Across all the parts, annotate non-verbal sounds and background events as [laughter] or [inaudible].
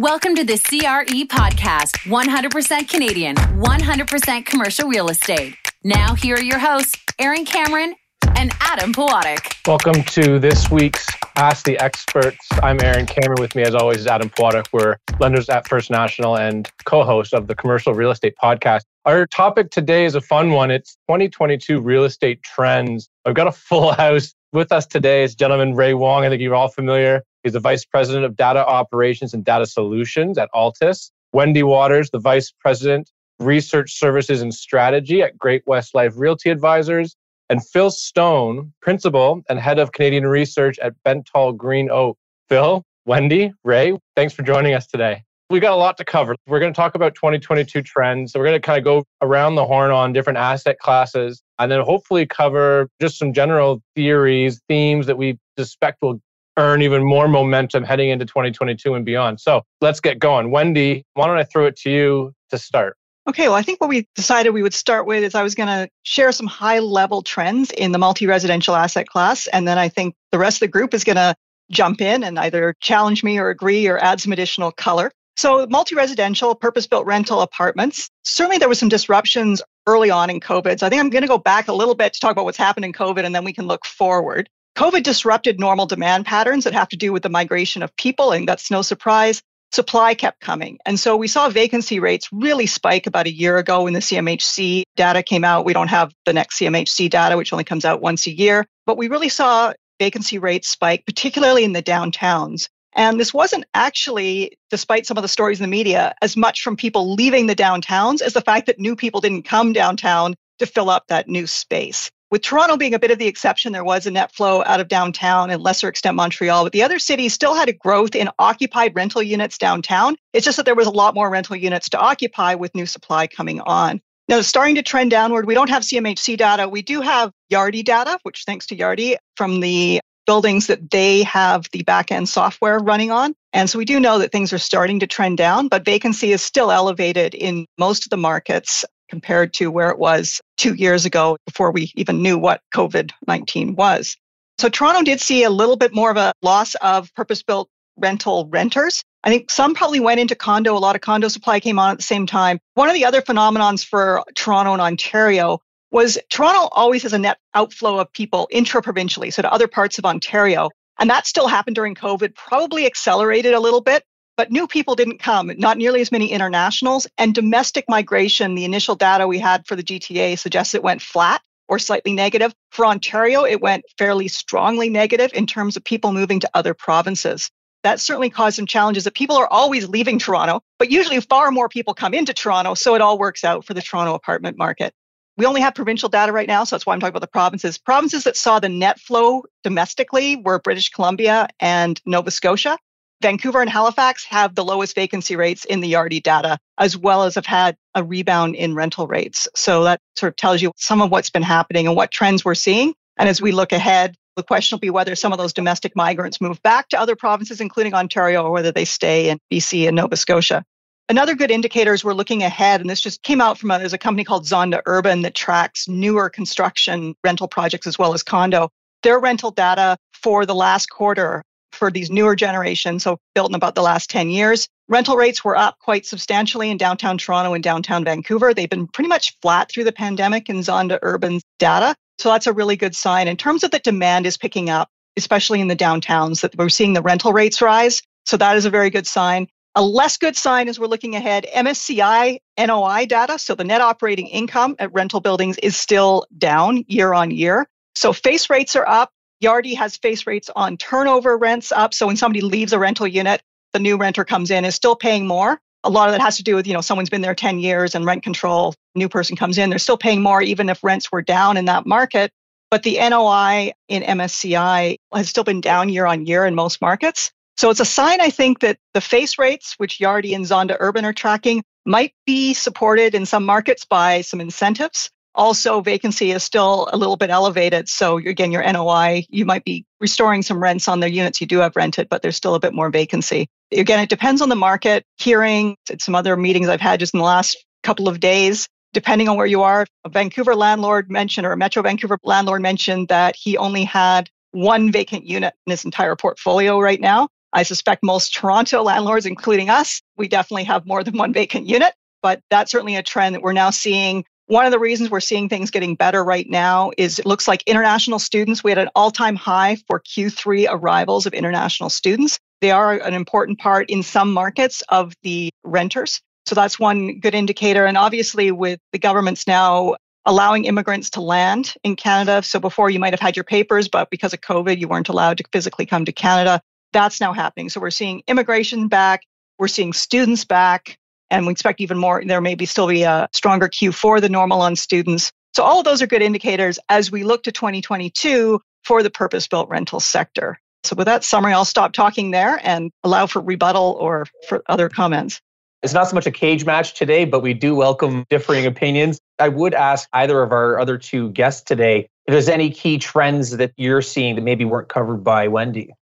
Welcome to the CRE podcast 100% Canadian, 100% commercial real estate. Now, here are your hosts, Aaron Cameron and Adam Pawatic. Welcome to this week's Ask the Experts. I'm Aaron Cameron. With me, as always, is Adam Pawatic. We're lenders at First National and co host of the Commercial Real Estate Podcast. Our topic today is a fun one. It's 2022 real estate trends. I've got a full [laughs] house. With us today is gentleman Ray Wong. I think you're all familiar. He's the Vice President of Data Operations and Data Solutions at Altus. Wendy Waters, the Vice President, Research Services and Strategy at Great West Life Realty Advisors and Phil Stone, Principal and Head of Canadian Research at Bentall Green Oak. Phil, Wendy, Ray, thanks for joining us today. We got a lot to cover. We're going to talk about 2022 trends. So we're going to kind of go around the horn on different asset classes and then hopefully cover just some general theories, themes that we suspect will earn even more momentum heading into 2022 and beyond. So let's get going. Wendy, why don't I throw it to you to start? Okay, well, I think what we decided we would start with is I was going to share some high level trends in the multi residential asset class. And then I think the rest of the group is going to jump in and either challenge me or agree or add some additional color. So, multi residential, purpose built rental apartments, certainly there was some disruptions early on in COVID. So, I think I'm going to go back a little bit to talk about what's happened in COVID and then we can look forward. COVID disrupted normal demand patterns that have to do with the migration of people, and that's no surprise supply kept coming. And so we saw vacancy rates really spike about a year ago when the CMHC data came out. We don't have the next CMHC data, which only comes out once a year, but we really saw vacancy rates spike, particularly in the downtowns. And this wasn't actually, despite some of the stories in the media, as much from people leaving the downtowns as the fact that new people didn't come downtown to fill up that new space. With Toronto being a bit of the exception, there was a net flow out of downtown and lesser extent Montreal, but the other cities still had a growth in occupied rental units downtown. It's just that there was a lot more rental units to occupy with new supply coming on. Now, starting to trend downward. We don't have CMHC data. We do have Yardi data, which thanks to Yardi from the buildings that they have the back end software running on. And so we do know that things are starting to trend down, but vacancy is still elevated in most of the markets compared to where it was two years ago before we even knew what COVID 19 was. So Toronto did see a little bit more of a loss of purpose built rental renters. I think some probably went into condo. A lot of condo supply came on at the same time. One of the other phenomenons for Toronto and Ontario was Toronto always has a net outflow of people intra-provincially, so to other parts of Ontario. And that still happened during COVID, probably accelerated a little bit but new people didn't come, not nearly as many internationals. And domestic migration, the initial data we had for the GTA suggests it went flat or slightly negative. For Ontario, it went fairly strongly negative in terms of people moving to other provinces. That certainly caused some challenges that people are always leaving Toronto, but usually far more people come into Toronto. So it all works out for the Toronto apartment market. We only have provincial data right now, so that's why I'm talking about the provinces. Provinces that saw the net flow domestically were British Columbia and Nova Scotia. Vancouver and Halifax have the lowest vacancy rates in the Yardi data, as well as have had a rebound in rental rates. So that sort of tells you some of what's been happening and what trends we're seeing. And as we look ahead, the question will be whether some of those domestic migrants move back to other provinces, including Ontario, or whether they stay in BC and Nova Scotia. Another good indicator is we're looking ahead, and this just came out from a, there's a company called Zonda Urban that tracks newer construction rental projects as well as condo. Their rental data for the last quarter for these newer generations, so built in about the last 10 years. Rental rates were up quite substantially in downtown Toronto and downtown Vancouver. They've been pretty much flat through the pandemic in Zonda Urban data. So that's a really good sign. In terms of the demand is picking up, especially in the downtowns, that we're seeing the rental rates rise. So that is a very good sign. A less good sign as we're looking ahead, MSCI NOI data, so the net operating income at rental buildings is still down year on year. So face rates are up, Yardi has face rates on turnover rents up. So when somebody leaves a rental unit, the new renter comes in is still paying more. A lot of that has to do with, you know, someone's been there 10 years and rent control, new person comes in, they're still paying more even if rents were down in that market. But the NOI in MSCI has still been down year on year in most markets. So it's a sign, I think, that the face rates, which Yardi and Zonda Urban are tracking, might be supported in some markets by some incentives. Also, vacancy is still a little bit elevated. So, again, your NOI, you might be restoring some rents on the units you do have rented, but there's still a bit more vacancy. Again, it depends on the market. Hearing some other meetings I've had just in the last couple of days, depending on where you are, a Vancouver landlord mentioned or a Metro Vancouver landlord mentioned that he only had one vacant unit in his entire portfolio right now. I suspect most Toronto landlords, including us, we definitely have more than one vacant unit, but that's certainly a trend that we're now seeing. One of the reasons we're seeing things getting better right now is it looks like international students, we had an all time high for Q3 arrivals of international students. They are an important part in some markets of the renters. So that's one good indicator. And obviously, with the governments now allowing immigrants to land in Canada. So before you might have had your papers, but because of COVID, you weren't allowed to physically come to Canada. That's now happening. So we're seeing immigration back, we're seeing students back, and we expect even more. There may be still be a stronger Q4 than normal on students. So all of those are good indicators as we look to 2022 for the purpose-built rental sector. So with that summary, I'll stop talking there and allow for rebuttal or for other comments. It's not so much a cage match today, but we do welcome differing opinions. I would ask either of our other two guests today if there's any key trends that you're seeing that maybe weren't covered by Wendy.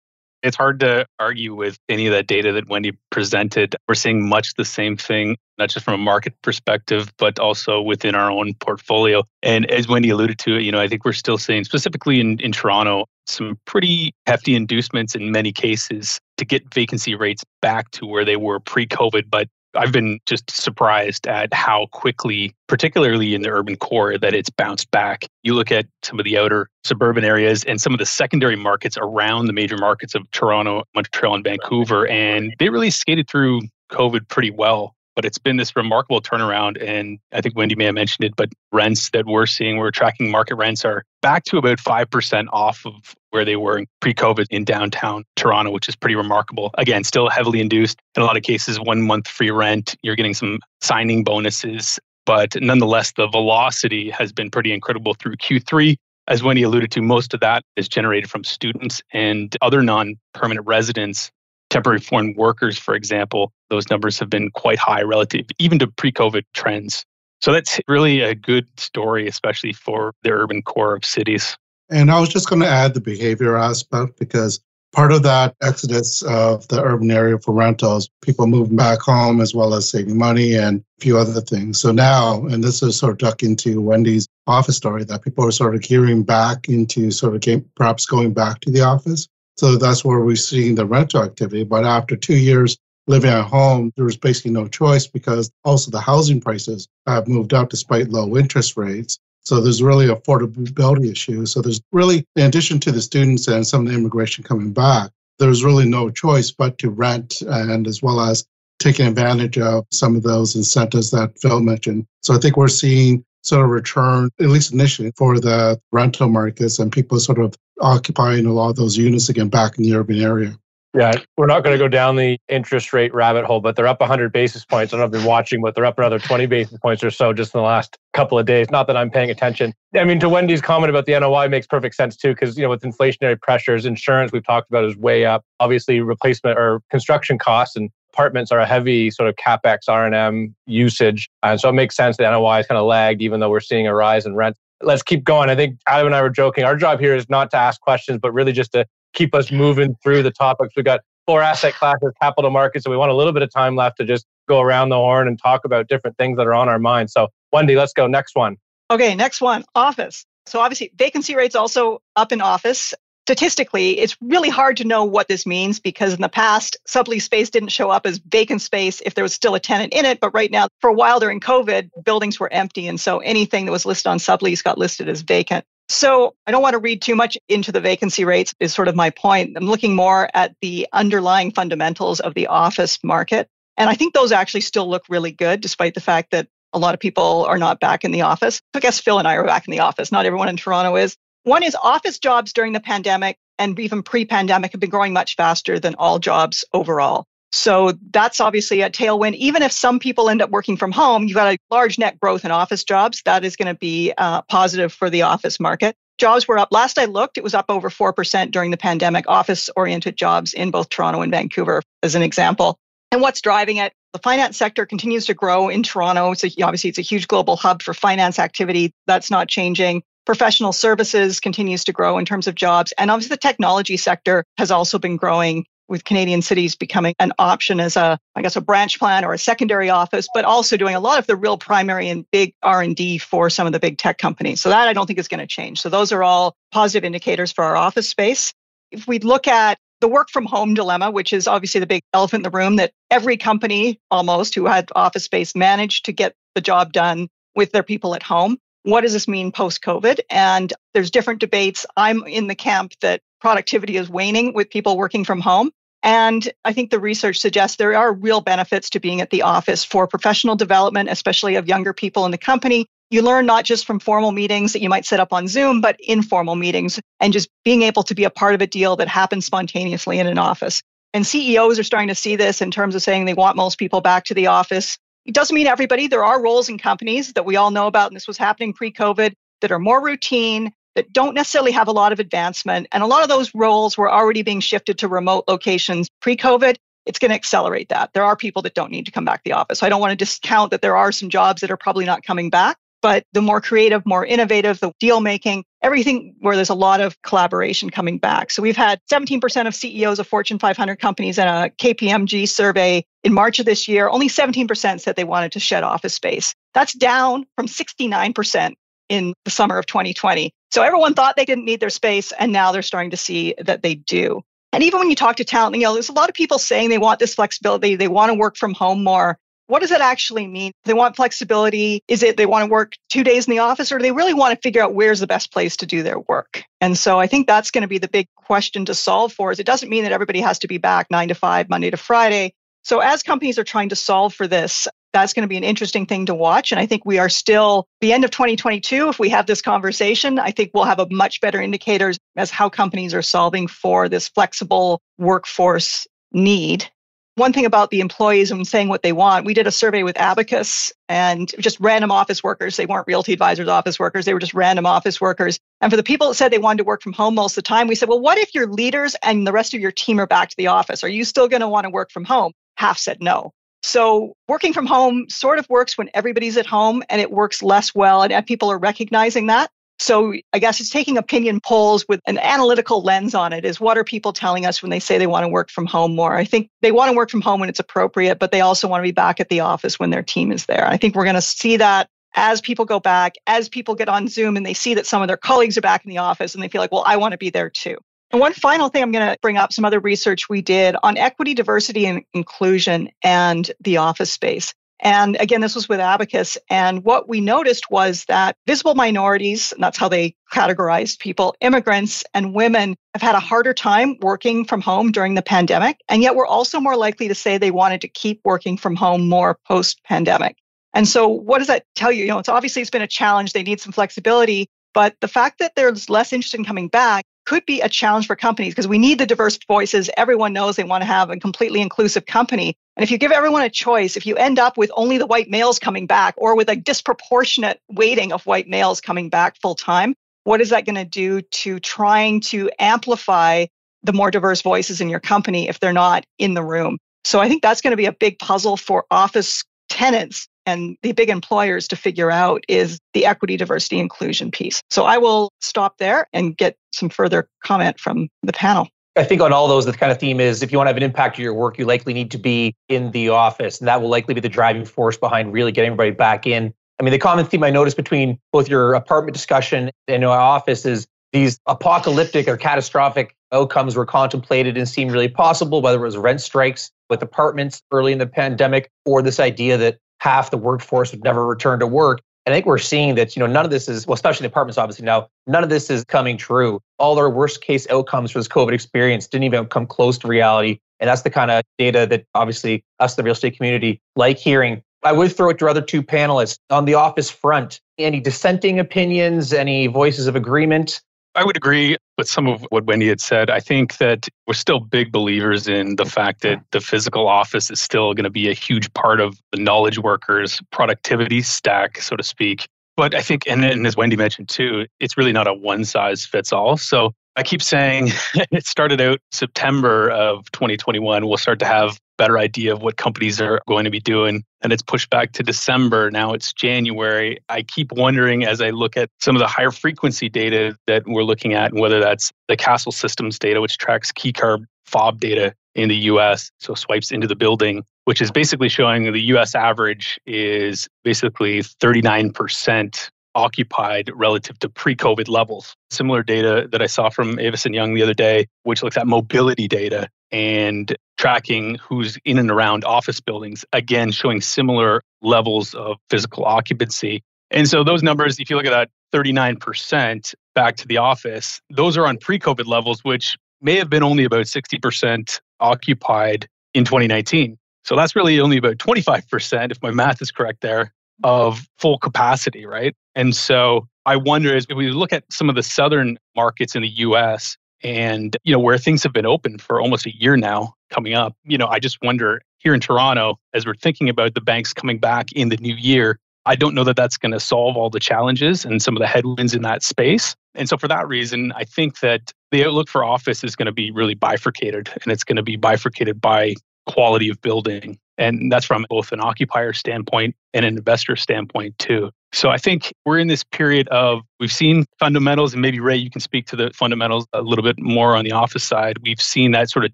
It's hard to argue with any of that data that Wendy presented. We're seeing much the same thing, not just from a market perspective, but also within our own portfolio. And as Wendy alluded to, you know, I think we're still seeing, specifically in, in Toronto, some pretty hefty inducements in many cases to get vacancy rates back to where they were pre COVID. But I've been just surprised at how quickly, particularly in the urban core, that it's bounced back. You look at some of the outer suburban areas and some of the secondary markets around the major markets of Toronto, Montreal, and Vancouver, and they really skated through COVID pretty well but it's been this remarkable turnaround. And I think Wendy may have mentioned it, but rents that we're seeing, we're tracking market rents are back to about 5% off of where they were pre COVID in downtown Toronto, which is pretty remarkable. Again, still heavily induced. In a lot of cases, one month free rent, you're getting some signing bonuses. But nonetheless, the velocity has been pretty incredible through Q3. As Wendy alluded to, most of that is generated from students and other non permanent residents temporary foreign workers, for example, those numbers have been quite high relative even to pre COVID trends. So that's really a good story, especially for the urban core of cities. And I was just going to add the behavior aspect because part of that exodus of the urban area for rentals, people moving back home as well as saving money and a few other things. So now, and this is sort of duck into Wendy's office story, that people are sort of gearing back into sort of game, perhaps going back to the office. So that's where we're seeing the rental activity. But after two years living at home, there was basically no choice because also the housing prices have moved up despite low interest rates. So there's really affordability issue. So there's really, in addition to the students and some of the immigration coming back, there's really no choice but to rent and as well as taking advantage of some of those incentives that Phil mentioned. So I think we're seeing sort of return, at least initially, for the rental markets and people sort of occupying a lot of those units again back in the urban area. Yeah, we're not going to go down the interest rate rabbit hole, but they're up 100 basis points. I don't know if you're watching, but they're up another 20 basis points or so just in the last couple of days. Not that I'm paying attention. I mean, to Wendy's comment about the NOI makes perfect sense too, because you know with inflationary pressures, insurance we've talked about is way up. Obviously, replacement or construction costs and apartments are a heavy sort of capex R&M usage, and so it makes sense that NOI is kind of lagged, even though we're seeing a rise in rent. Let's keep going. I think Adam and I were joking. Our job here is not to ask questions, but really just to keep us moving through the topics. We've got four asset classes, capital markets, so we want a little bit of time left to just go around the horn and talk about different things that are on our mind. So, Wendy, let's go. Next one. Okay, next one office. So, obviously, vacancy rates also up in office statistically, it's really hard to know what this means because in the past, sublease space didn't show up as vacant space if there was still a tenant in it. But right now, for a while during COVID, buildings were empty. And so anything that was listed on sublease got listed as vacant. So I don't want to read too much into the vacancy rates, is sort of my point. I'm looking more at the underlying fundamentals of the office market. And I think those actually still look really good, despite the fact that a lot of people are not back in the office. I guess Phil and I are back in the office. Not everyone in Toronto is. One is office jobs during the pandemic and even pre pandemic have been growing much faster than all jobs overall. So that's obviously a tailwind. Even if some people end up working from home, you've got a large net growth in office jobs. That is going to be uh, positive for the office market. Jobs were up. Last I looked, it was up over 4% during the pandemic, office oriented jobs in both Toronto and Vancouver, as an example. And what's driving it? The finance sector continues to grow in Toronto. It's obviously, it's a huge global hub for finance activity. That's not changing. Professional services continues to grow in terms of jobs. And obviously the technology sector has also been growing with Canadian cities becoming an option as a, I guess, a branch plan or a secondary office, but also doing a lot of the real primary and big R&D for some of the big tech companies. So that I don't think is going to change. So those are all positive indicators for our office space. If we look at the work from home dilemma, which is obviously the big elephant in the room that every company almost who had office space managed to get the job done with their people at home. What does this mean post COVID? And there's different debates. I'm in the camp that productivity is waning with people working from home. And I think the research suggests there are real benefits to being at the office for professional development, especially of younger people in the company. You learn not just from formal meetings that you might set up on Zoom, but informal meetings and just being able to be a part of a deal that happens spontaneously in an office. And CEOs are starting to see this in terms of saying they want most people back to the office. It doesn't mean everybody. There are roles in companies that we all know about, and this was happening pre COVID, that are more routine, that don't necessarily have a lot of advancement. And a lot of those roles were already being shifted to remote locations pre COVID. It's going to accelerate that. There are people that don't need to come back to the office. So I don't want to discount that there are some jobs that are probably not coming back, but the more creative, more innovative, the deal making, everything where there's a lot of collaboration coming back. So we've had 17% of CEOs of Fortune 500 companies in a KPMG survey in March of this year. Only 17% said they wanted to shed office space. That's down from 69% in the summer of 2020. So everyone thought they didn't need their space, and now they're starting to see that they do. And even when you talk to talent, you know, there's a lot of people saying they want this flexibility, they want to work from home more. What does that actually mean? They want flexibility. Is it they want to work two days in the office, or do they really want to figure out where's the best place to do their work? And so I think that's going to be the big question to solve for. Is it doesn't mean that everybody has to be back nine to five, Monday to Friday. So as companies are trying to solve for this, that's going to be an interesting thing to watch. And I think we are still the end of 2022. If we have this conversation, I think we'll have a much better indicators as how companies are solving for this flexible workforce need. One thing about the employees and saying what they want, we did a survey with Abacus and just random office workers. They weren't realty advisors, office workers. They were just random office workers. And for the people that said they wanted to work from home most of the time, we said, well, what if your leaders and the rest of your team are back to the office? Are you still going to want to work from home? Half said no. So working from home sort of works when everybody's at home and it works less well and uh, people are recognizing that. So I guess it's taking opinion polls with an analytical lens on it is what are people telling us when they say they want to work from home more? I think they want to work from home when it's appropriate, but they also want to be back at the office when their team is there. I think we're going to see that as people go back, as people get on Zoom and they see that some of their colleagues are back in the office and they feel like, well, I want to be there too. And one final thing I'm going to bring up some other research we did on equity, diversity, and inclusion and the office space. And again, this was with Abacus. And what we noticed was that visible minorities, and that's how they categorized people, immigrants and women have had a harder time working from home during the pandemic. And yet we're also more likely to say they wanted to keep working from home more post pandemic. And so what does that tell you? You know, it's obviously it's been a challenge. They need some flexibility. But the fact that there's less interest in coming back could be a challenge for companies because we need the diverse voices. Everyone knows they want to have a completely inclusive company. And if you give everyone a choice, if you end up with only the white males coming back or with a disproportionate weighting of white males coming back full time, what is that going to do to trying to amplify the more diverse voices in your company if they're not in the room? So I think that's going to be a big puzzle for office tenants and the big employers to figure out is the equity, diversity, inclusion piece. So I will stop there and get some further comment from the panel. I think on all those, the kind of theme is if you want to have an impact to your work, you likely need to be in the office. And that will likely be the driving force behind really getting everybody back in. I mean, the common theme I noticed between both your apartment discussion and your office is these apocalyptic or catastrophic outcomes were contemplated and seemed really possible, whether it was rent strikes with apartments early in the pandemic or this idea that half the workforce would never return to work. And I think we're seeing that, you know, none of this is, well, especially in apartments, obviously now, none of this is coming true. All our worst case outcomes for this COVID experience didn't even come close to reality. And that's the kind of data that obviously us, the real estate community, like hearing. I would throw it to our other two panelists on the office front. Any dissenting opinions, any voices of agreement? I would agree with some of what Wendy had said. I think that we're still big believers in the fact that the physical office is still going to be a huge part of the knowledge workers' productivity stack, so to speak. But I think, and, and as Wendy mentioned too, it's really not a one size fits all. So I keep saying [laughs] it started out September of 2021. We'll start to have better idea of what companies are going to be doing. And it's pushed back to December. Now it's January. I keep wondering as I look at some of the higher frequency data that we're looking at, and whether that's the Kastle Systems data, which tracks key card fob data in the US, so swipes into the building, which is basically showing the US average is basically 39% occupied relative to pre-COVID levels. Similar data that I saw from Avison Young the other day, which looks at mobility data and tracking who's in and around office buildings, again showing similar levels of physical occupancy. And so those numbers, if you look at that 39% back to the office, those are on pre-COVID levels, which may have been only about 60% occupied in 2019. So that's really only about 25%, if my math is correct there, of full capacity, right? And so I wonder as we look at some of the southern markets in the US and you know where things have been open for almost a year now coming up, you know, I just wonder here in Toronto as we're thinking about the banks coming back in the new year, I don't know that that's going to solve all the challenges and some of the headwinds in that space. And so, for that reason, I think that the outlook for office is going to be really bifurcated and it's going to be bifurcated by quality of building. And that's from both an occupier standpoint and an investor standpoint, too. So I think we're in this period of we've seen fundamentals, and maybe Ray, you can speak to the fundamentals a little bit more on the office side. We've seen that sort of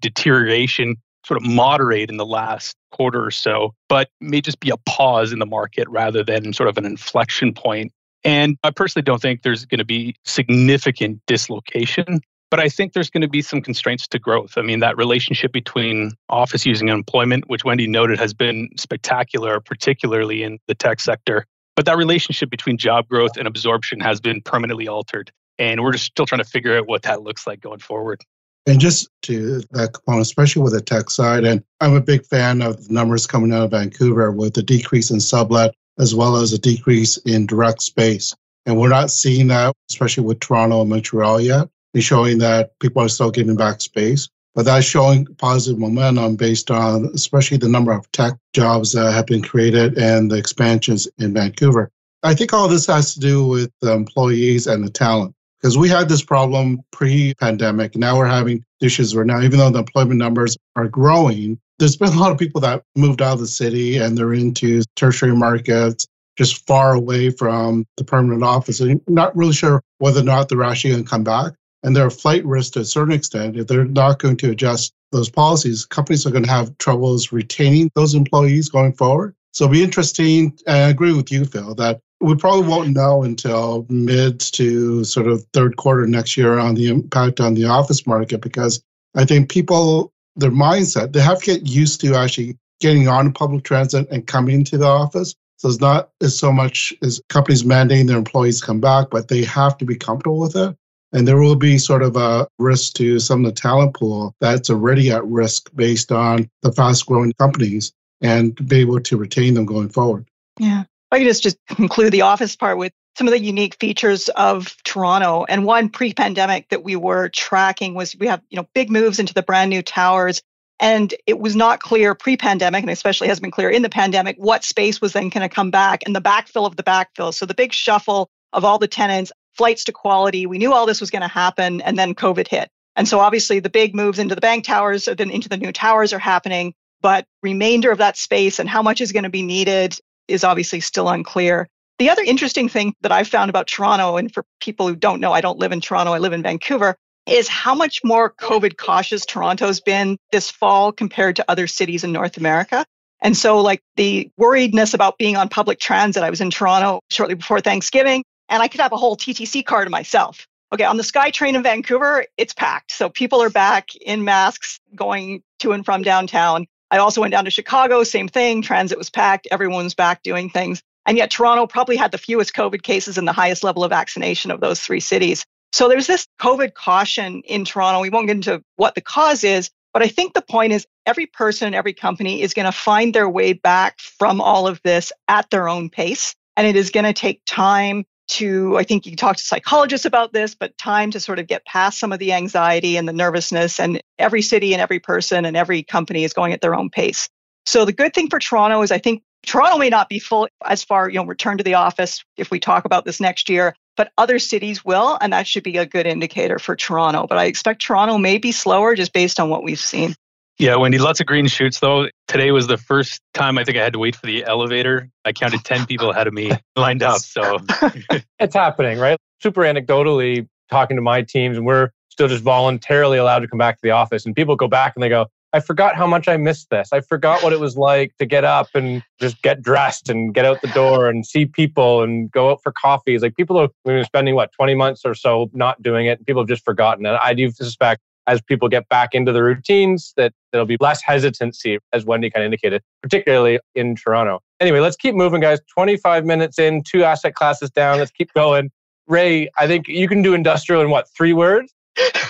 deterioration sort of moderate in the last quarter or so, but may just be a pause in the market rather than sort of an inflection point. And I personally don't think there's going to be significant dislocation but I think there's going to be some constraints to growth. I mean, that relationship between office using employment, which Wendy noted has been spectacular, particularly in the tech sector. But that relationship between job growth and absorption has been permanently altered. And we're just still trying to figure out what that looks like going forward. And just to that component, especially with the tech side, and I'm a big fan of the numbers coming out of Vancouver with the decrease in sublet as well as a decrease in direct space. And we're not seeing that, especially with Toronto and Montreal yet is showing that people are still giving back space. But that's showing positive momentum based on especially the number of tech jobs that have been created and the expansions in Vancouver. I think all this has to do with the employees and the talent because we had this problem pre-pandemic. Now we're having issues right now, even though the employment numbers are growing. There's been a lot of people that moved out of the city and they're into tertiary markets, just far away from the permanent office. And not really sure whether or not they're actually going to come back and they're flight risk to a certain extent. If they're not going to adjust those policies, companies are going to have troubles retaining those employees going forward. So it'll be interesting. I agree with you, Phil, that we probably won't know until mid to sort of third quarter next year on the impact on the office market because I think people, their mindset, they have to get used to actually getting on public transit and coming to the office. So it's not as so much as companies mandating their employees come back, but they have to be comfortable with it. And there will be sort of a risk to some of the talent pool that's already at risk based on the fast growing companies and be able to retain them going forward. Yeah. I can just, just conclude the office part with some of the unique features of Toronto. And one pre-pandemic that we were tracking was we have, you know, big moves into the brand new towers. And it was not clear pre-pandemic, and especially has been clear in the pandemic, what space was then going to come back and the backfill of the backfill. So the big shuffle of all the tenants flights to quality. We knew all this was going to happen, and then COVID hit. And so obviously the big moves into the bank towers, then into the new towers are happening, but remainder of that space and how much is going to be needed is obviously still unclear. The other interesting thing that I've found about Toronto, and for people who don't know, I don't live in Toronto, I live in Vancouver, is how much more COVID cautious Toronto's been this fall compared to other cities in North America. And so, like the worriedness about being on public transit, I was in Toronto shortly before Thanksgiving and I could have a whole TTC car to myself. Okay, on the SkyTrain in Vancouver, it's packed. So people are back in masks going to and from downtown. I also went down to Chicago, same thing. Transit was packed. Everyone's back doing things. And yet Toronto probably had the fewest COVID cases and the highest level of vaccination of those three cities. So there's this COVID caution in Toronto. We won't get into what the cause is, but I think the point is every person every company is going to find their way back from all of this at their own pace. And it is going to take time to, I think you talk to psychologists about this, but time to sort of get past some of the anxiety and the nervousness. And every city and every person and every company is going at their own pace. So the good thing for Toronto is I think Toronto may not be full as far, you know, return to the office if we talk about this next year, but other cities will. And that should be a good indicator for Toronto. But I expect Toronto may be slower just based on what we've seen. Yeah, Wendy, lots of green shoots though. Today was the first time I think I had to wait for the elevator. I counted 10 people ahead of me [laughs] lined up. So [laughs] it's happening, right? Super anecdotally, talking to my teams, and we're still just voluntarily allowed to come back to the office. And people go back and they go, I forgot how much I missed this. I forgot what it was like to get up and just get dressed and get out the door and see people and go out for coffees. Like people have been spending what 20 months or so not doing it. People have just forgotten. it. I do suspect as people get back into the routines that there'll be less hesitancy, as Wendy kind of indicated, particularly in Toronto. Anyway, let's keep moving, guys. 25 minutes in, two asset classes down. Let's keep going. Ray, I think you can do industrial in what, three words?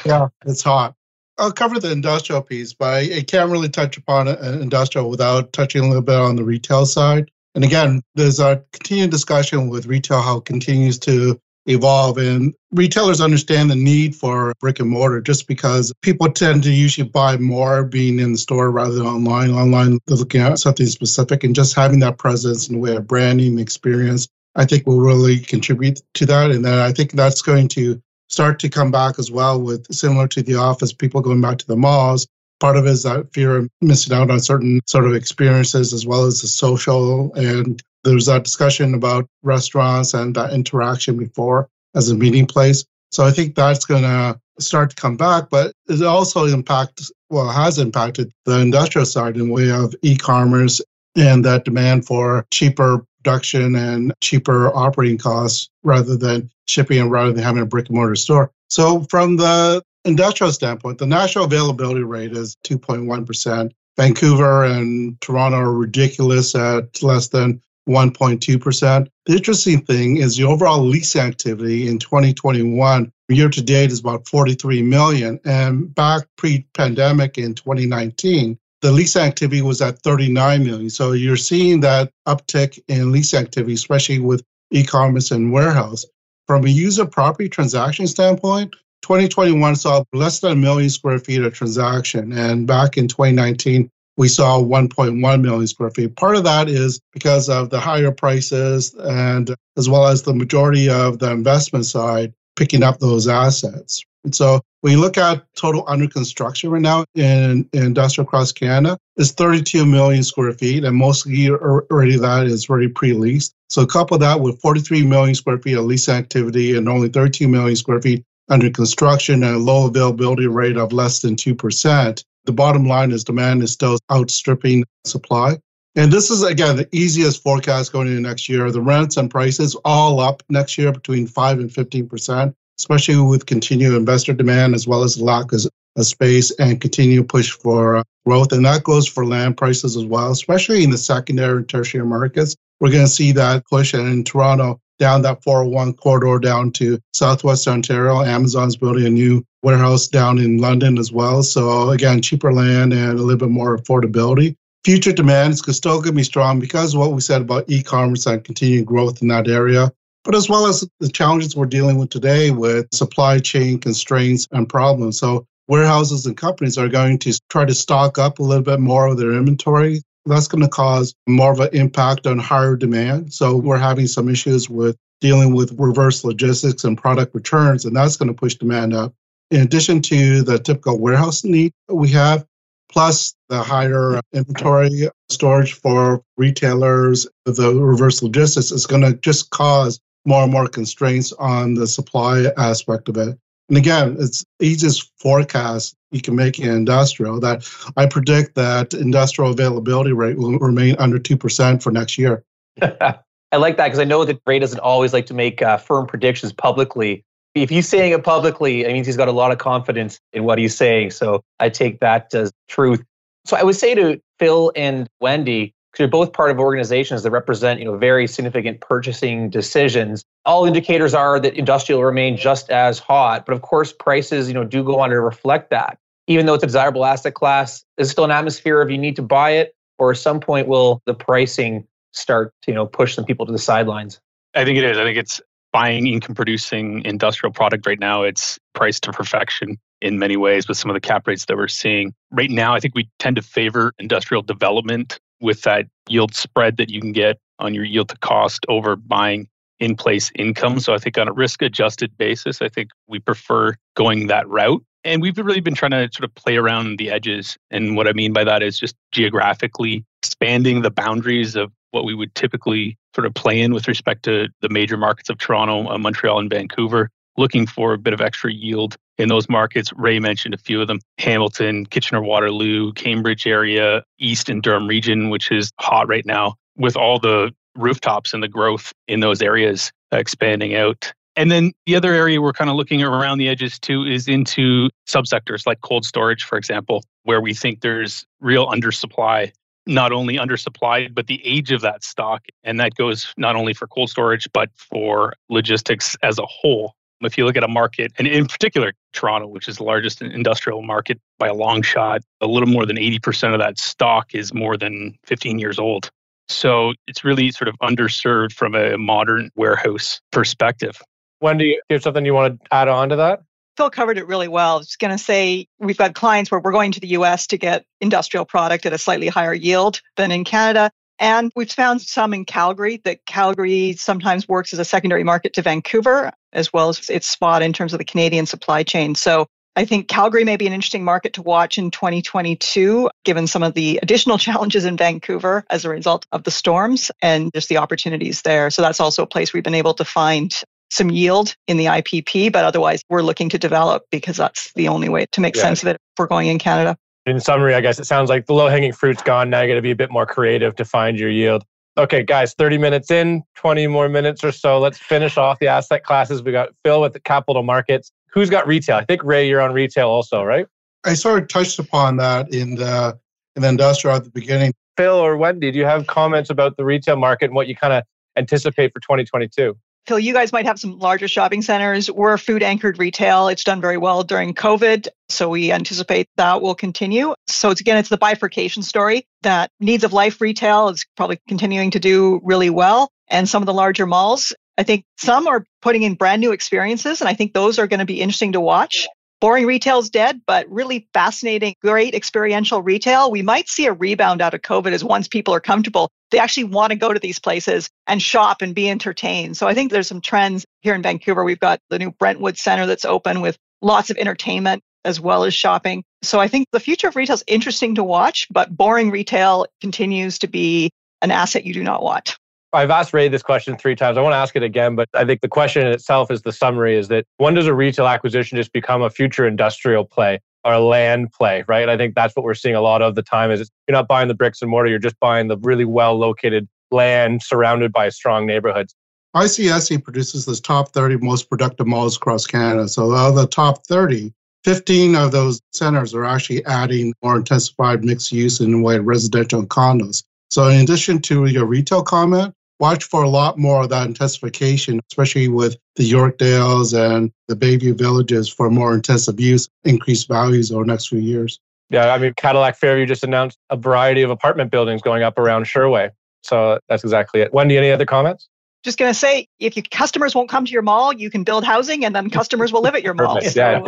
Yeah, it's hot. I'll cover the industrial piece, but I, can't really touch upon uh, industrial without touching a little bit on the retail side. And again, there's a continued discussion with retail how it continues to evolve and retailers understand the need for brick and mortar just because people tend to usually buy more being in the store rather than online. Online they're looking at something specific and just having that presence in the way of branding experience i think will really contribute to that. And then i think that's going to start to come back as well with similar to the office people going back to the malls. Part of it is that fear of missing out on certain sort of experiences as well as the social and there's that discussion about restaurants and that interaction before as a meeting place. So I think that's going to start to come back, but it also impacts, well, has impacted the industrial side in way of e-commerce and that demand for cheaper production and cheaper operating costs rather than shipping and rather than having a brick and mortar store. So from the industrial standpoint, the national availability rate is 2.1%. Vancouver and Toronto are ridiculous at less than 1.2%. The interesting thing is the overall lease activity in 2021 year to date is about 43 million. And back pre pandemic in 2019, the lease activity was at 39 million. So you're seeing that uptick in lease activity, especially with e commerce and warehouse. From a user property transaction standpoint, 2021 saw less than a million square feet of transaction. And back in 2019, we saw 1.1 million square feet. Part of that is because of the higher prices and as well as the majority of the investment side picking up those assets. And so you look at total under construction right now in, in industrial across Canada, it's 32 million square feet, and mostly er, already that is already pre-leased. So couple that with 43 million square feet of lease activity and only 13 million square feet under construction and a low availability rate of less than 2%, the bottom line is demand is still outstripping supply. And this is, again, the easiest forecast going into next year. The rents and prices all up next year between 5 and 15%, especially with continued investor demand as well as lack of space and continued push for uh, growth. And that goes for land prices as well, especially in the secondary and tertiary markets. We're going to see that push. And in Toronto, down that 401 corridor down to Southwest Ontario. Amazon's building a new warehouse down in London as well. So again, cheaper land and a little bit more affordability. Future demand is still going to be strong because of what we said about e-commerce and continued growth in that area, but as well as the challenges we're dealing with today with supply chain constraints and problems. So warehouses and companies are going to try to stock up a little bit more of their inventory that's going to cause more of an impact on higher demand. So we're having some issues with dealing with reverse logistics and product returns, and that's going to push demand up. In addition to the typical warehouse need we have, plus the higher inventory storage for retailers, the reverse logistics is going to just cause more and more constraints on the supply aspect of it. And again, it's easiest forecast you can make in industrial that I predict that industrial availability rate will remain under 2% for next year. [laughs] I like that because I know that Ray doesn't always like to make uh, firm predictions publicly. If he's saying it publicly, it means he's got a lot of confidence in what he's saying. So I take that as truth. So I would say to Phil and Wendy, because you're both part of organizations that represent you know very significant purchasing decisions all indicators are that industrial remain just as hot but of course prices you know do go on to reflect that. Even though it's a desirable asset class is still an atmosphere of you need to buy it or at some point will the pricing start to you know push some people to the sidelines. I think it is. I think it's buying income producing industrial product right now. It's priced to perfection in many ways with some of the cap rates that we're seeing. Right now i think we tend to favor industrial development with that yield spread that you can get on your yield to cost over buying in place income. So I think on a risk adjusted basis, I think we prefer going that route. And we've really been trying to sort of play around the edges. And what I mean by that is just geographically expanding the boundaries of what we would typically sort of play in with respect to the major markets of Toronto, uh, Montreal, and Vancouver. looking for a bit of extra yield in those markets. Ray mentioned a few of them Hamilton, Kitchener Waterloo, Cambridge area, East and Durham region, which is hot right now with all the rooftops and the growth in those areas expanding out. And then the other area we're kind of looking around the edges too is into subsectors like cold storage, for example, where we think there's real undersupply, not only undersupplied, but the age of that stock. And that goes not only for cold storage, but for logistics as a whole. If you look at a market, and in particular Toronto, which is the largest industrial market by a long shot, a little more than 80% of that stock is more than 15 years old. So it's really sort of underserved from a modern warehouse perspective. Wendy, do you have something you want to add on to that? Phil covered it really well. I was going to say we've got clients where we're going to the US to get industrial product at a slightly higher yield than in Canada. And we've found some in Calgary that Calgary sometimes works as a secondary market to Vancouver, as well as its spot in terms of the Canadian supply chain. So I think Calgary may be an interesting market to watch in 2022, given some of the additional [laughs] challenges in Vancouver as a result of the storms and just the opportunities there. So that's also a place we've been able to find some yield in the IPP, but otherwise we're looking to develop because that's the only way to make yeah. sense of it if we're going in Canada. In summary, I guess it sounds like the low hanging fruit's gone. Now you got to be a bit more creative to find your yield. Okay, guys, 30 minutes in, 20 more minutes or so. Let's finish off the asset classes. We got Phil with the capital markets. Who's got retail? I think Ray, you're on retail also, right? I sort of touched upon that in the in the industrial at the beginning. Phil or Wendy, do you have comments about the retail market and what you kind of anticipate for 2022? Phil, you guys might have some larger shopping centers. We're food anchored retail. It's done very well during COVID. So we anticipate that will continue. So it's again, it's the bifurcation story that needs of life retail is probably continuing to do really well. And some of the larger malls, I think some are putting in brand new experiences. And I think those are going to be interesting to watch. Boring retail is dead, but really fascinating, great experiential retail. We might see a rebound out of COVID as once people are comfortable, they actually want to go to these places and shop and be entertained. So I think there's some trends here in Vancouver. We've got the new Brentwood Center that's open with lots of entertainment as well as shopping. So I think the future of retail is interesting to watch, but boring retail continues to be an asset you do not want. I've asked Ray this question three times. I want to ask it again, but I think the question in itself is the summary is that when does a retail acquisition just become a future industrial play or a land play, right? I think that's what we're seeing a lot of the time is you're not buying the bricks and mortar, you're just buying the really well located land surrounded by strong neighborhoods. ICSC produces the top 30 most productive malls across Canada. So of the top 30, 15 of those centers are actually adding more intensified mixed use in way residential and condos. So in addition to your retail comment, watch for a lot more of that intensification, especially with the Yorkdales and the Bayview villages for more intensive use, increased values over the next few years. Yeah, I mean, Cadillac Fairview just announced a variety of apartment buildings going up around Sherway. So that's exactly it. Wendy, any other comments? Just going to say, if your customers won't come to your mall, you can build housing and then customers will live at your mall. So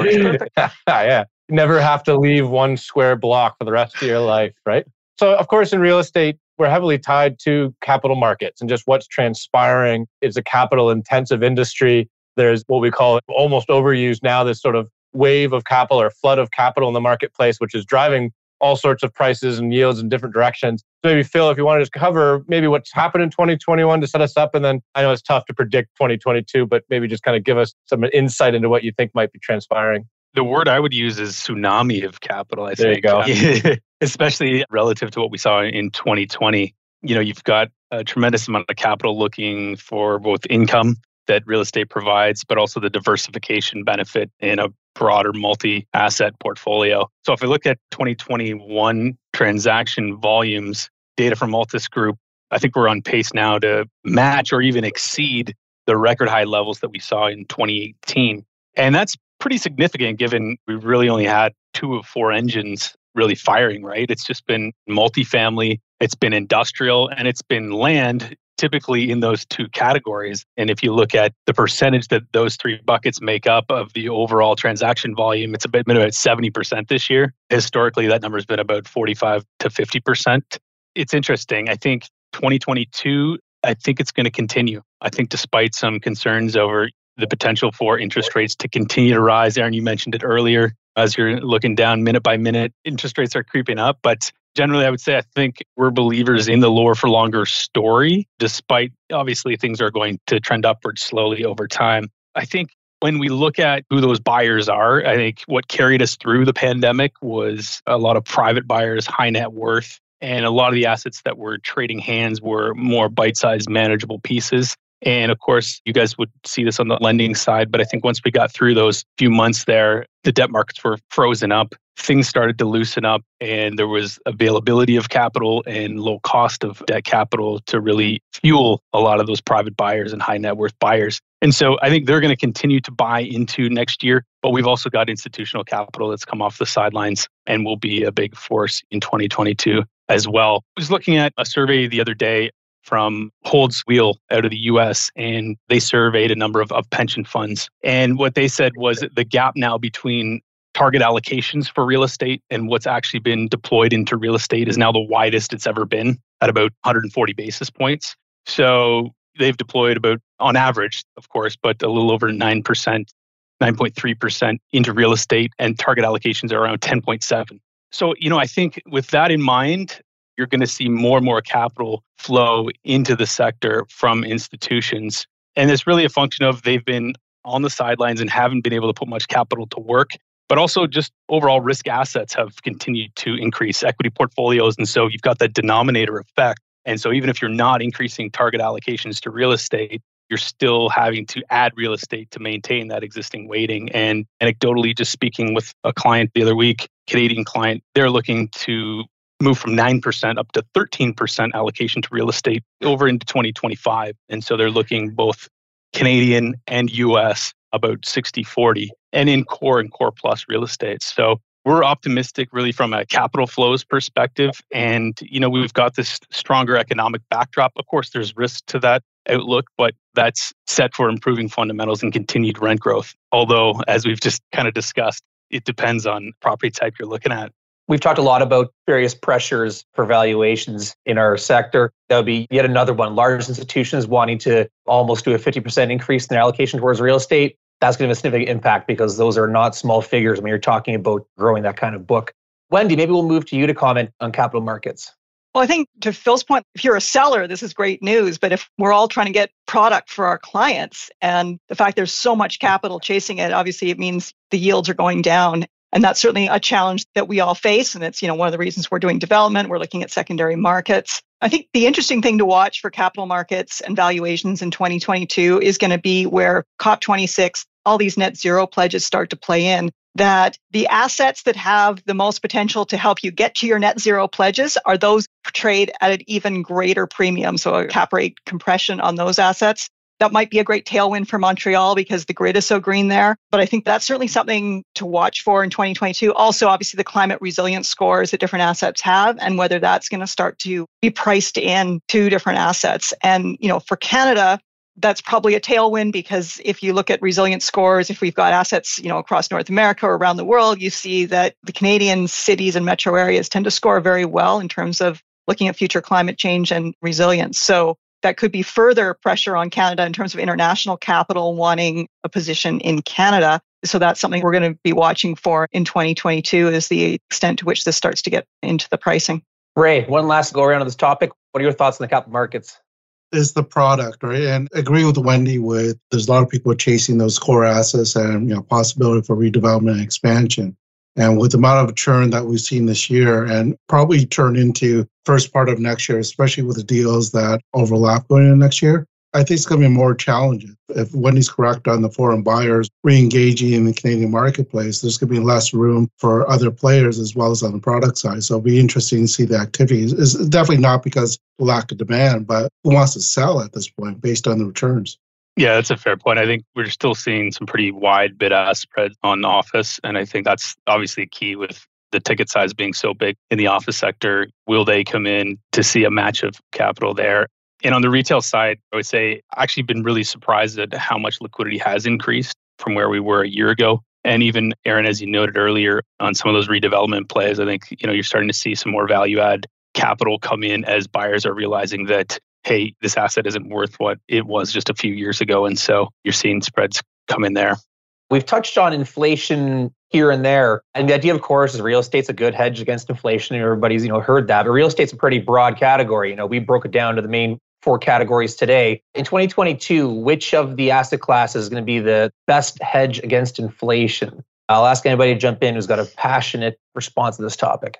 yeah. [laughs] yeah. Never have to leave one square block for the rest of your life, right? So, of course, in real estate, we're heavily tied to capital markets and just what's transpiring. It's a capital intensive industry. There's what we call almost overused now, this sort of wave of capital or flood of capital in the marketplace, which is driving all sorts of prices and yields in different directions. So maybe Phil, if you want to just cover maybe what's happened in 2021 to set us up, and then I know it's tough to predict 2022, but maybe just kind of give us some insight into what you think might be transpiring. The word I would use is tsunami of capital. I there think. you go. [laughs] especially relative to what we saw in 2020. You know, you've got a tremendous amount of capital looking for both income that real estate provides, but also the diversification benefit in a broader multi asset portfolio. So if I look at 2021 transaction volumes, data from Altus Group, I think we're on pace now to match or even exceed the record high levels that we saw in 2018. And that's pretty significant given we really only had two of four engines really firing, right? It's just been multifamily, it's been industrial, and it's been land, typically in those two categories. And if you look at the percentage that those three buckets make up of the overall transaction volume, it's a bit about 70% this year. Historically, that number has been about 45 to 50%. It's interesting. I think 2022, I think it's going to continue. I think despite some concerns over the potential for interest rates to continue to rise. Aaron, you mentioned it earlier as you're looking down minute by minute, interest rates are creeping up. But generally, I would say I think we're believers in the lower for longer story, despite obviously things are going to trend upwards slowly over time. I think when we look at who those buyers are, I think what carried us through the pandemic was a lot of private buyers, high net worth, and a lot of the assets that were trading hands were more bite sized, manageable pieces. And of course, you guys would see this on the lending side. But I think once we got through those few months there, the debt markets were frozen up. Things started to loosen up, and there was availability of capital and low cost of debt capital to really fuel a lot of those private buyers and high net worth buyers. And so I think they're going to continue to buy into next year. But we've also got institutional capital that's come off the sidelines and will be a big force in 2022 as well. I was looking at a survey the other day from Hodes Weill out of the US, and they surveyed a number of, of pension funds. And what they said was the gap now between target allocations for real estate and what's actually been deployed into real estate is now the widest it's ever been at about 140 basis points. So they've deployed about, on average, of course, but a little over 9%, 9.3% into real estate, and target allocations are around 10.7. So, you know, I think with that in mind, you're going to see more and more capital flow into the sector from institutions. And it's really a function of they've been on the sidelines and haven't been able to put much capital to work, but also just overall risk assets have continued to increase equity portfolios. And so you've got that denominator effect. And so even if you're not increasing target allocations to real estate, you're still having to add real estate to maintain that existing weighting. And anecdotally, just speaking with a client the other week, Canadian client, they're looking to move from 9% up to 13% allocation to real estate over into 2025. And so they're looking both Canadian and US about 60 40 and in core and core plus real estate. So we're optimistic really from a capital flows perspective and you know we've got this stronger economic backdrop of course there's risk to that outlook but that's set for improving fundamentals and continued rent growth although as we've just kind of discussed it depends on property type you're looking at We've talked a lot about various pressures for valuations in our sector. That would be yet another one. Large institutions wanting to almost do a 50% increase in their allocation towards real estate. That's going to have a significant impact because those are not small figures when you're talking about growing that kind of book. Wendy, maybe we'll move to you to comment on capital markets. Well, I think to Phil's point, if you're a seller, this is great news. But if we're all trying to get product for our clients and the fact there's so much capital chasing it, obviously it means the yields are going down. And that's certainly a challenge that we all face. And it's, you know, one of the reasons we're doing development. We're looking at secondary markets. I think the interesting thing to watch for capital markets and valuations in 2022 is going to be where COP26, all these net zero pledges start to play in. That the assets that have the most potential to help you get to your net zero pledges are those trade at an even greater premium. So a cap rate compression on those assets that might be a great tailwind for Montreal because the grid is so green there. But I think that's certainly something to watch for in 2022. Also, obviously, the climate resilience scores that different assets have and whether that's going to start to be priced in to different assets. And, you know, for Canada, that's probably a tailwind because if you look at resilience scores, if we've got assets, you know, across North America or around the world, you see that the Canadian cities and metro areas tend to score very well in terms of looking at future climate change and resilience. So that could be further pressure on Canada in terms of international capital wanting a position in Canada. So that's something we're going to be watching for in 2022 is the extent to which this starts to get into the pricing. Ray, one last go around on this topic. What are your thoughts on the capital markets? Is the product, right? And agree with Wendy with there's a lot of people chasing those core assets and you know possibility for redevelopment and expansion. And with the amount of churn that we've seen this year and probably turn into first part of next year, especially with the deals that overlap going into next year, I think it's going to be more challenging. If Wendy's correct on the foreign buyers re-engaging in the Canadian marketplace, there's going to be less room for other players as well as on the product side. So it'll be interesting to see the activities. It's definitely not because lack of demand, but who wants to sell at this point based on the returns? Yeah, that's a fair point. I think we're still seeing some pretty wide bid ask spreads on office. And I think that's obviously key with the ticket size being so big in the office sector. Will they come in to see a match of capital there? And on the retail side, I would say actually been really surprised at how much liquidity has increased from where we were a year ago. And even Aaron, as you noted earlier, on some of those redevelopment plays, I think you know you're starting to see some more value add capital come in as buyers are realizing that hey, this asset isn't worth what it was just a few years ago. And so you're seeing spreads come in there. We've touched on inflation here and there. And the idea, of course, is real estate's a good hedge against inflation. And everybody's, you know, heard that. But real estate's a pretty broad category. You know, we broke it down to the main four categories today. In 2022, which of the asset classes is going to be the best hedge against inflation? I'll ask anybody to jump in who's got a passionate response to this topic.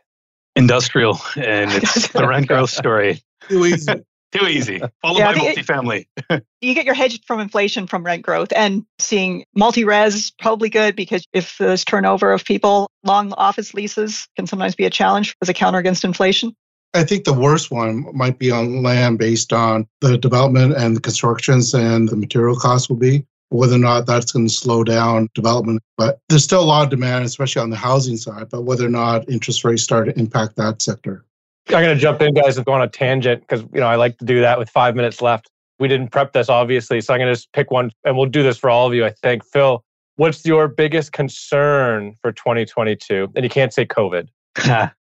Industrial, and it's [laughs] the rent growth story. Too easy. Too easy. [laughs] Followed yeah, by multifamily. [laughs] you get your hedge from inflation from rent growth and seeing multi-res probably good because if there's turnover of people, long office leases can sometimes be a challenge as a counter against inflation. I think the worst one might be on land based on the development and the constructions and the material costs will be, whether or not that's going to slow down development. But there's still a lot of demand, especially on the housing side, but whether or not interest rates start to impact that sector. I'm to jump in, guys, and go on a tangent because you know I like to do that with five minutes left. We didn't prep this, obviously, so I'm going to just pick one, and we'll do this for all of you. I think, Phil, what's your biggest concern for 2022? And you can't say COVID. [laughs]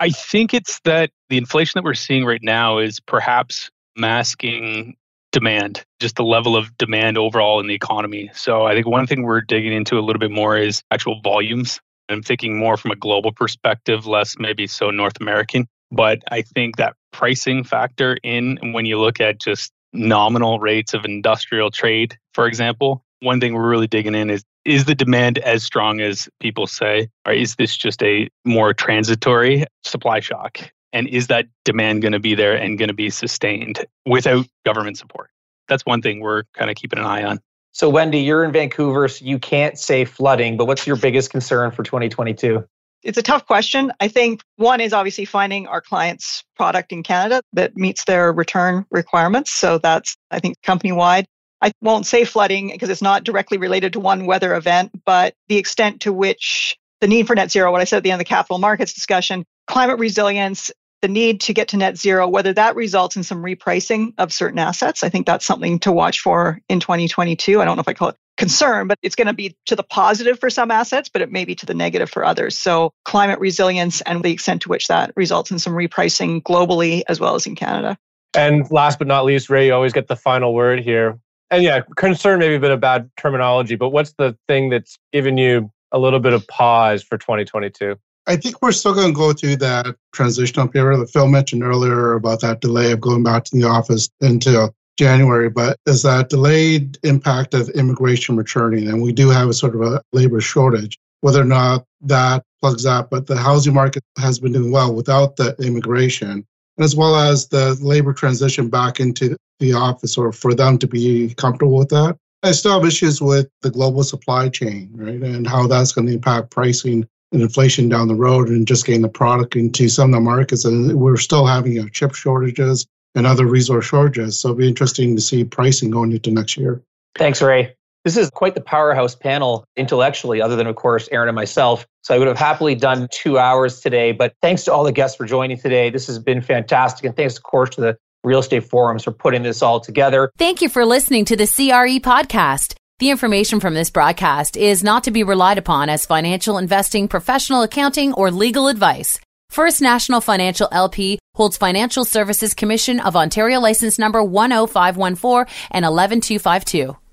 I think it's that the inflation that we're seeing right now is perhaps masking demand, just the level of demand overall in the economy. So I think one thing we're digging into a little bit more is actual volumes. I'm thinking more from a global perspective, less maybe so North American. But I think that pricing factor in when you look at just nominal rates of industrial trade, for example, one thing we're really digging in is is the demand as strong as people say? Or is this just a more transitory supply shock? And is that demand going to be there and going to be sustained without government support? That's one thing we're kind of keeping an eye on. So, Wendy, you're in Vancouver, so you can't say flooding, but what's your biggest concern for 2022? It's a tough question. I think one is obviously finding our clients' product in Canada that meets their return requirements. So that's, I think, company wide. I won't say flooding because it's not directly related to one weather event, but the extent to which the need for net zero, what I said at the end of the capital markets discussion, climate resilience, the need to get to net zero, whether that results in some repricing of certain assets. I think that's something to watch for in 2022. I don't know if I call it concern, but it's going to be to the positive for some assets, but it may be to the negative for others. So climate resilience and the extent to which that results in some repricing globally as well as in Canada. And last but not least, Ray, you always get the final word here and yeah, concern maybe a bit of bad terminology, but what's the thing that's given you a little bit of pause for 2022? I think we're still going to go through that transitional period that Phil mentioned earlier about that delay of going back to the office until January, but is that delayed impact of immigration returning. And we do have a sort of a labor shortage, whether or not that plugs up. But the housing market has been doing well without the immigration as well as the labor transition back into the office or for them to be comfortable with that. I still have issues with the global supply chain, right? And how that's going to impact pricing and inflation down the road and just getting the product into some of the markets. And we're still having you know, chip shortages and other resource shortages. So it'll be interesting to see pricing going into next year. Thanks, Ray. This is quite the powerhouse panel intellectually, other than, of course, Aaron and myself. So I would have happily done two hours today. But thanks to all the guests for joining today. This has been fantastic. And thanks, of course, to the real estate forums for putting this all together. Thank you for listening to the CRE podcast. The information from this broadcast is not to be relied upon as financial investing, professional accounting, or legal advice. First National Financial LP holds Financial Services Commission of Ontario license number 10514 and 11252.